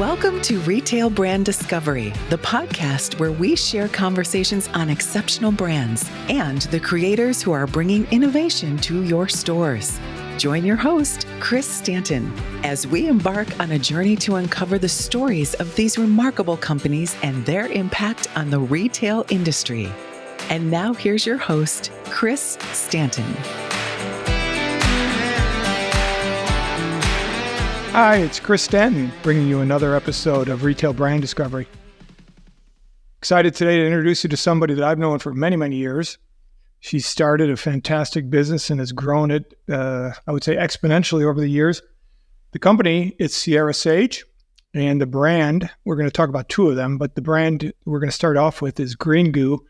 Welcome to Retail Brand Discovery, the podcast where we share conversations on exceptional brands and the creators who are bringing innovation to your stores. Join your host, Chris Stanton, as we embark on a journey to uncover the stories of these remarkable companies and their impact on the retail industry. And now here's your host, Chris Stanton. Hi, it's Chris Stanton bringing you another episode of Retail Brand Discovery. Excited today to introduce you to somebody that I've known for many, many years. She started a fantastic business and has grown it, uh, I would say, exponentially over the years. The company is Sierra Sage, and the brand, we're going to talk about two of them, but the brand we're going to start off with is Green Goo.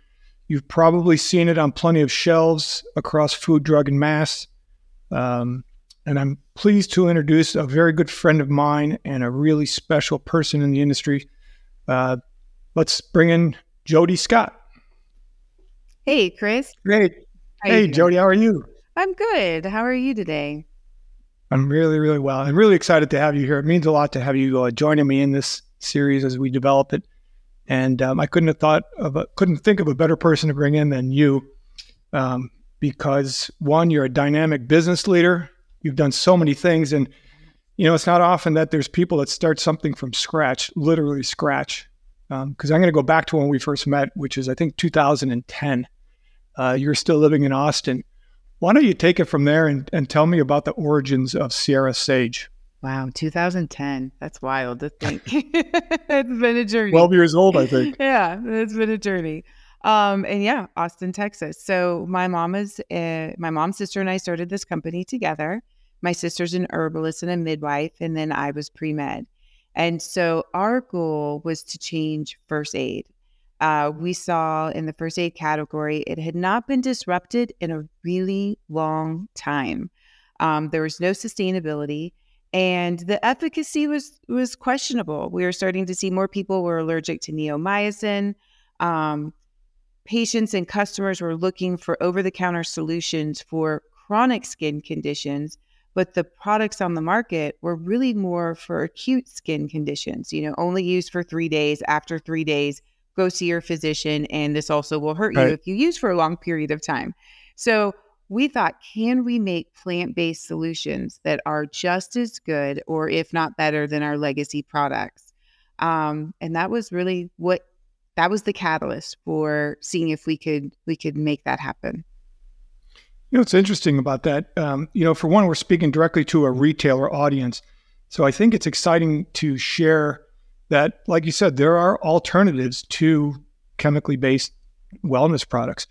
You've probably seen it on plenty of shelves across food, drug, and mass. Um, and I'm pleased to introduce a very good friend of mine and a really special person in the industry. Uh, let's bring in Jodi Scott. Hey, Chris. Great. How hey, Jodi, how are you? I'm good. How are you today? I'm really, really well. I'm really excited to have you here. It means a lot to have you uh, joining me in this series as we develop it. And um, I couldn't have thought of a, couldn't think of a better person to bring in than you, um, because one, you're a dynamic business leader you've done so many things and you know it's not often that there's people that start something from scratch literally scratch. Because um, i'm going to go back to when we first met which is i think 2010 uh, you're still living in austin. Why don't you take it from there and, and tell me about the origins of sierra sage? Wow 2010 that's wild to think. It's been a journey. 12 years old i think. Yeah it's been a journey um, and yeah, Austin, Texas. So my mom is uh, my mom's sister and I started this company together. My sister's an herbalist and a midwife, and then I was pre med. And so our goal was to change first aid. Uh, we saw in the first aid category, it had not been disrupted in a really long time. Um, there was no sustainability, and the efficacy was was questionable. We were starting to see more people were allergic to neomycin. Um, patients and customers were looking for over the counter solutions for chronic skin conditions but the products on the market were really more for acute skin conditions, you know, only used for three days. After three days, go see your physician, and this also will hurt right. you if you use for a long period of time. So we thought, can we make plant based solutions that are just as good, or if not better, than our legacy products? Um, and that was really what that was the catalyst for seeing if we could we could make that happen. You know, it's interesting about that, um, you know, for one, we're speaking directly to a retailer audience. So I think it's exciting to share that, like you said, there are alternatives to chemically based wellness products.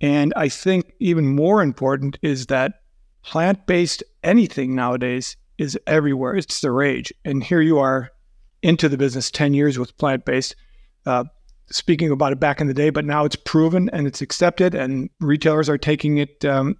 And I think even more important is that plant based anything nowadays is everywhere. It's the rage. And here you are into the business 10 years with plant based. Uh, speaking about it back in the day, but now it's proven and it's accepted, and retailers are taking it um,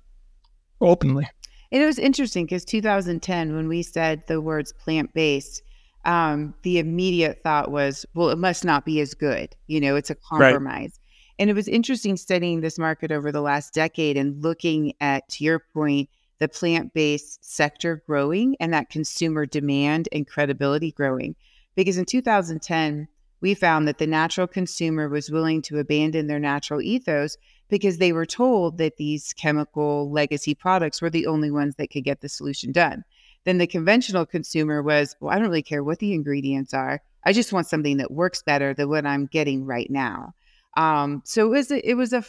openly. And it was interesting because 2010, when we said the words plant based, um, the immediate thought was, well, it must not be as good. You know, it's a compromise. Right. And it was interesting studying this market over the last decade and looking at, to your point, the plant based sector growing and that consumer demand and credibility growing. Because in 2010, we found that the natural consumer was willing to abandon their natural ethos because they were told that these chemical legacy products were the only ones that could get the solution done. Then the conventional consumer was, well, I don't really care what the ingredients are. I just want something that works better than what I'm getting right now. Um, so it was a, it was a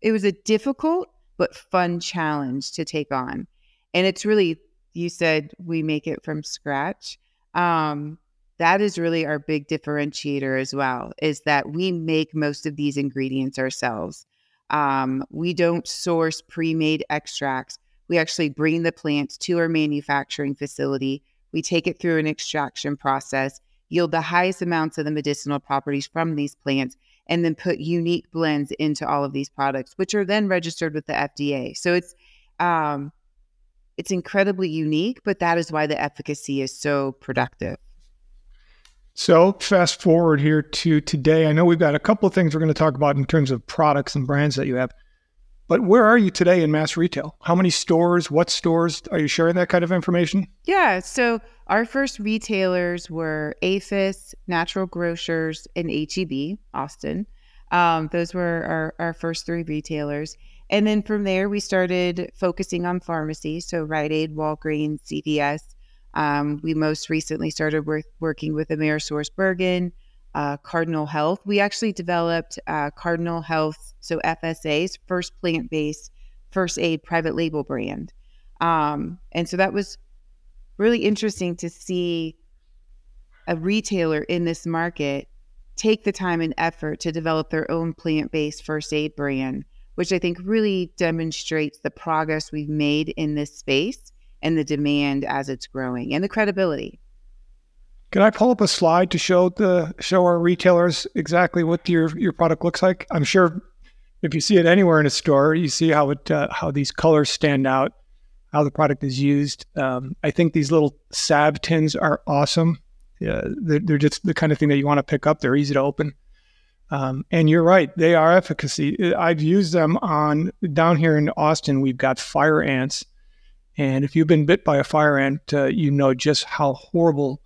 it was a difficult but fun challenge to take on, and it's really you said we make it from scratch. Um, that is really our big differentiator as well is that we make most of these ingredients ourselves. Um, we don't source pre-made extracts. We actually bring the plants to our manufacturing facility. We take it through an extraction process yield the highest amounts of the medicinal properties from these plants and then put unique blends into all of these products which are then registered with the fda so it's um, it's incredibly unique but that is why the efficacy is so productive so, fast forward here to today. I know we've got a couple of things we're going to talk about in terms of products and brands that you have. But where are you today in mass retail? How many stores? What stores are you sharing that kind of information? Yeah. So our first retailers were APHIS, Natural Grocers, and HEB, Austin. Um, those were our, our first three retailers. And then from there, we started focusing on pharmacy. So Rite Aid, Walgreens, CVS. Um, we most recently started work, working with Amerisource Bergen, uh, Cardinal Health. We actually developed uh, Cardinal Health, so FSA's first plant based first aid private label brand. Um, and so that was really interesting to see a retailer in this market take the time and effort to develop their own plant based first aid brand, which I think really demonstrates the progress we've made in this space and the demand as it's growing and the credibility. Can I pull up a slide to show the show our retailers exactly what your your product looks like? I'm sure if you see it anywhere in a store, you see how it uh, how these colors stand out, how the product is used. Um, I think these little salve tins are awesome. Yeah, they're, they're, just the kind of thing that you want to pick up. They're easy to open. Um, and you're right, they are efficacy. I've used them on down here in Austin. We've got fire ants, and if you've been bit by a fire ant, uh, you know just how horrible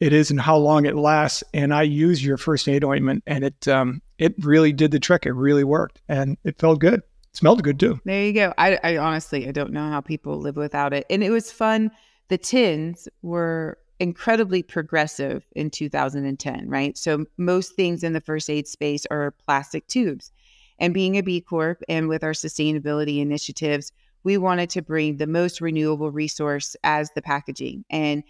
it is and how long it lasts. And I used your first aid ointment, and it um, it really did the trick. It really worked, and it felt good. It smelled good too. There you go. I, I honestly I don't know how people live without it, and it was fun. The tins were incredibly progressive in 2010, right? So most things in the first aid space are plastic tubes. And being a B Corp and with our sustainability initiatives, we wanted to bring the most renewable resource as the packaging. And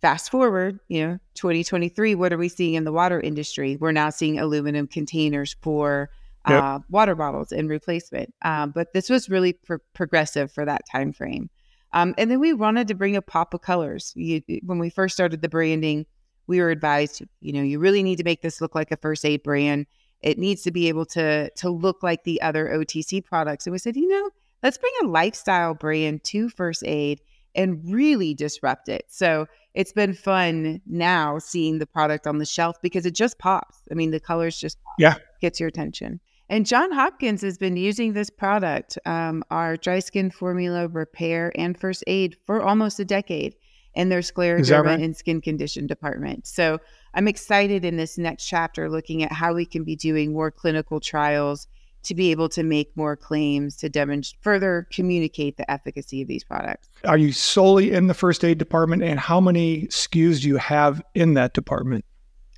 fast forward, you know, 2023, what are we seeing in the water industry? We're now seeing aluminum containers for yep. uh, water bottles and replacement. Um, but this was really pro- progressive for that time frame. Um, and then we wanted to bring a pop of colors. You, when we first started the branding, we were advised, you know, you really need to make this look like a first aid brand. It needs to be able to to look like the other OTC products. And we said, you know, let's bring a lifestyle brand to first aid and really disrupt it. So it's been fun now seeing the product on the shelf because it just pops. I mean, the colors just pop, yeah gets your attention. And John Hopkins has been using this product, um, our dry skin formula repair and first aid, for almost a decade in their scleroderma right? and skin condition department. So I'm excited in this next chapter looking at how we can be doing more clinical trials to be able to make more claims to demonstrate further communicate the efficacy of these products. Are you solely in the first aid department and how many SKUs do you have in that department?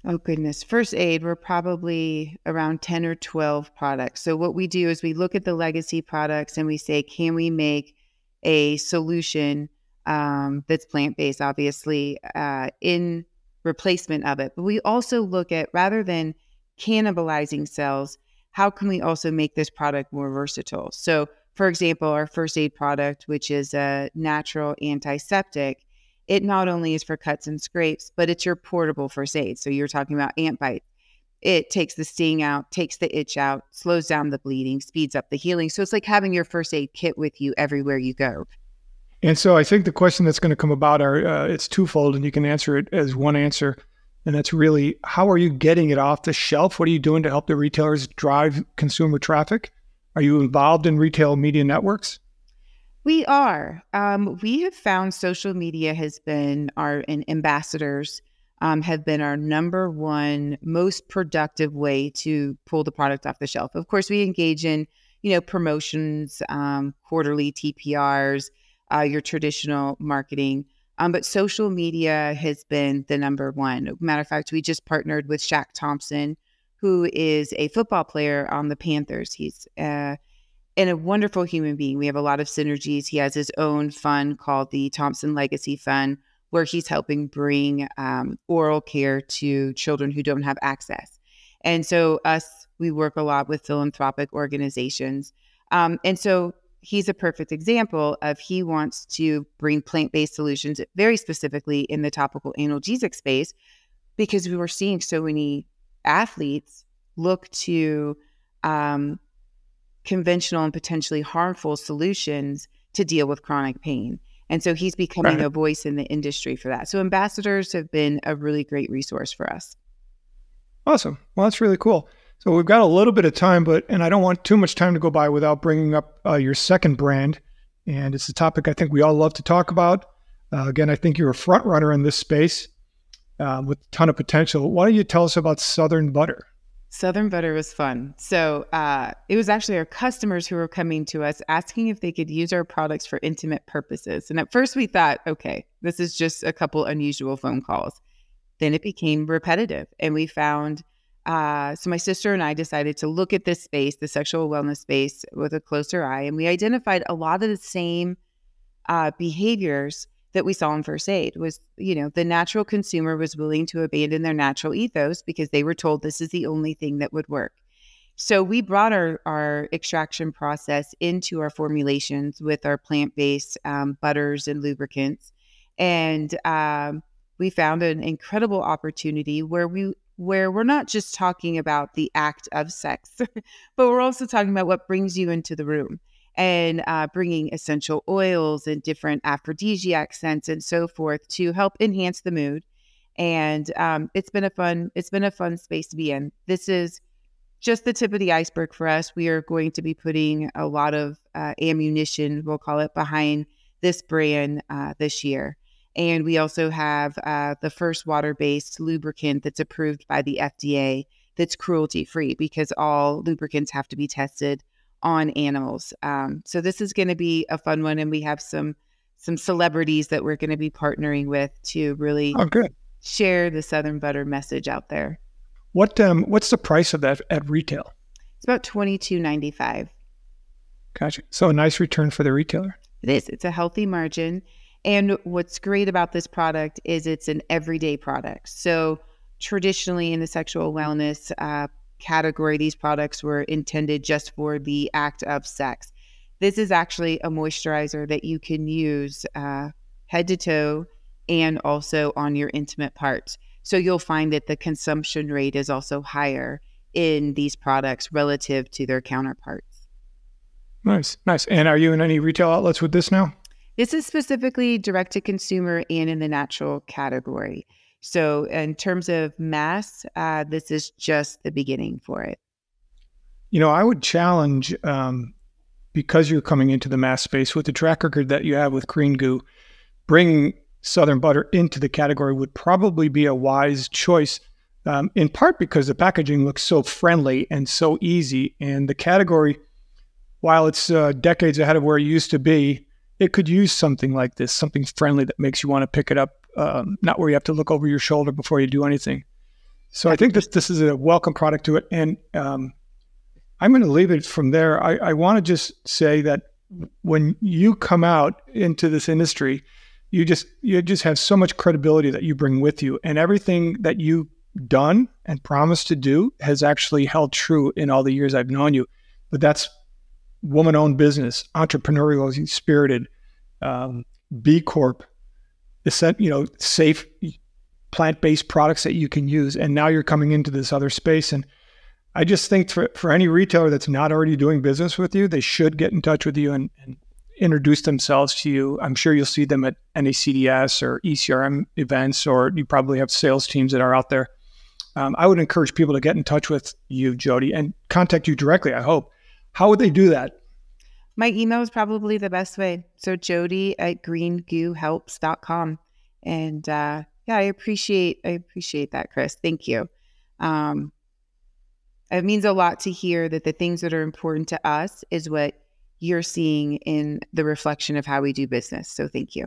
Oh goodness. First aid, we're probably around 10 or 12 products. So what we do is we look at the legacy products and we say, can we make a solution um, that's plant-based, obviously, uh, in replacement of it. But we also look at rather than cannibalizing cells, how can we also make this product more versatile? So, for example, our first aid product, which is a natural antiseptic, it not only is for cuts and scrapes, but it's your portable first aid. So, you're talking about ant bite. It takes the sting out, takes the itch out, slows down the bleeding, speeds up the healing. So, it's like having your first aid kit with you everywhere you go. And so, I think the question that's going to come about are uh, it's twofold, and you can answer it as one answer and that's really how are you getting it off the shelf? What are you doing to help the retailers drive consumer traffic? Are you involved in retail media networks? We are. Um, we have found social media has been our ambassadors um, have been our number one most productive way to pull the product off the shelf. Of course, we engage in you know promotions, um, quarterly TPRs, uh, your traditional marketing. Um, but social media has been the number one. Matter of fact, we just partnered with Shaq Thompson, who is a football player on the Panthers. He's uh, and a wonderful human being. We have a lot of synergies. He has his own fund called the Thompson Legacy Fund, where he's helping bring um, oral care to children who don't have access. And so, us, we work a lot with philanthropic organizations. Um, and so, he's a perfect example of he wants to bring plant-based solutions very specifically in the topical analgesic space because we were seeing so many athletes look to um, conventional and potentially harmful solutions to deal with chronic pain. And so he's becoming right. a voice in the industry for that. So ambassadors have been a really great resource for us. Awesome. Well, that's really cool. So we've got a little bit of time, but and I don't want too much time to go by without bringing up uh, your second brand, and it's a topic I think we all love to talk about. Uh, again, I think you're a front runner in this space uh, with a ton of potential. Why don't you tell us about Southern Butter? Southern Butter was fun. So uh, it was actually our customers who were coming to us asking if they could use our products for intimate purposes. And at first we thought, okay, this is just a couple unusual phone calls. Then it became repetitive, and we found. Uh, so my sister and I decided to look at this space, the sexual wellness space, with a closer eye, and we identified a lot of the same uh, behaviors that we saw in first aid was you know the natural consumer was willing to abandon their natural ethos because they were told this is the only thing that would work. So we brought our, our extraction process into our formulations with our plant-based um, butters and lubricants and um, we found an incredible opportunity where we where we're not just talking about the act of sex but we're also talking about what brings you into the room and uh, bringing essential oils and different aphrodisiac scents and so forth to help enhance the mood. And um, it's been a fun it's been a fun space to be in. This is just the tip of the iceberg for us. We are going to be putting a lot of uh, ammunition, we'll call it, behind this brand uh, this year. And we also have uh, the first water based lubricant that's approved by the FDA that's cruelty free because all lubricants have to be tested on animals. Um, so this is going to be a fun one, and we have some some celebrities that we're going to be partnering with to really oh, good. share the Southern Butter message out there. What um what's the price of that at retail? It's about twenty two ninety five. Gotcha. So a nice return for the retailer. It is. It's a healthy margin. And what's great about this product is it's an everyday product. So traditionally in the sexual wellness uh, category, these products were intended just for the act of sex. This is actually a moisturizer that you can use uh, head to toe and also on your intimate parts. So you'll find that the consumption rate is also higher in these products relative to their counterparts. Nice, nice. And are you in any retail outlets with this now? This is specifically direct to consumer and in the natural category. So, in terms of mass, uh, this is just the beginning for it. You know, I would challenge um, because you're coming into the mass space with the track record that you have with Green Goo, bringing Southern Butter into the category would probably be a wise choice. Um, in part because the packaging looks so friendly and so easy, and the category, while it's uh, decades ahead of where it used to be, it could use something like this, something friendly that makes you want to pick it up um, not where you have to look over your shoulder before you do anything. So I think this this is a welcome product to it, and um, I'm going to leave it from there. I, I want to just say that when you come out into this industry, you just you just have so much credibility that you bring with you, and everything that you've done and promised to do has actually held true in all the years I've known you. But that's woman-owned business, entrepreneurial, spirited, um, B Corp you know safe plant-based products that you can use. And now you're coming into this other space. And i just think for, for any retailer that's not already doing business with you they should get in touch with you and, and introduce themselves to you. I'm sure you'll see them at NACDS or ecrm events or you probably have sales teams that are out there. Um, i would encourage people to get in touch with you jodi and contact you directly i hope how would they do that my email is probably the best way. So Jodi at greengoohelps.com. And uh, yeah, I appreciate I appreciate that, Chris. Thank you. Um, it means a lot to hear that the things that are important to us is what you're seeing in the reflection of how we do business. So thank you.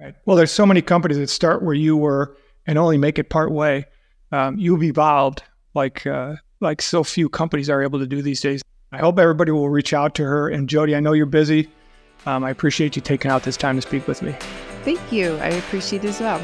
Right. Well, there's so many companies that start where you were and only make it part way. Um, you've evolved like uh, like so few companies are able to do these days. I hope everybody will reach out to her. And Jodi, I know you're busy. Um, I appreciate you taking out this time to speak with me. Thank you. I appreciate it as well.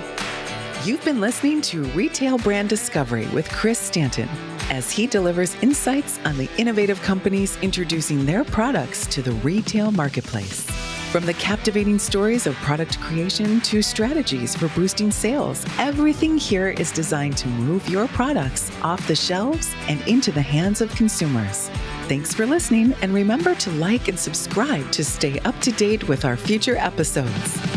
You've been listening to Retail Brand Discovery with Chris Stanton as he delivers insights on the innovative companies introducing their products to the retail marketplace. From the captivating stories of product creation to strategies for boosting sales, everything here is designed to move your products off the shelves and into the hands of consumers. Thanks for listening, and remember to like and subscribe to stay up to date with our future episodes.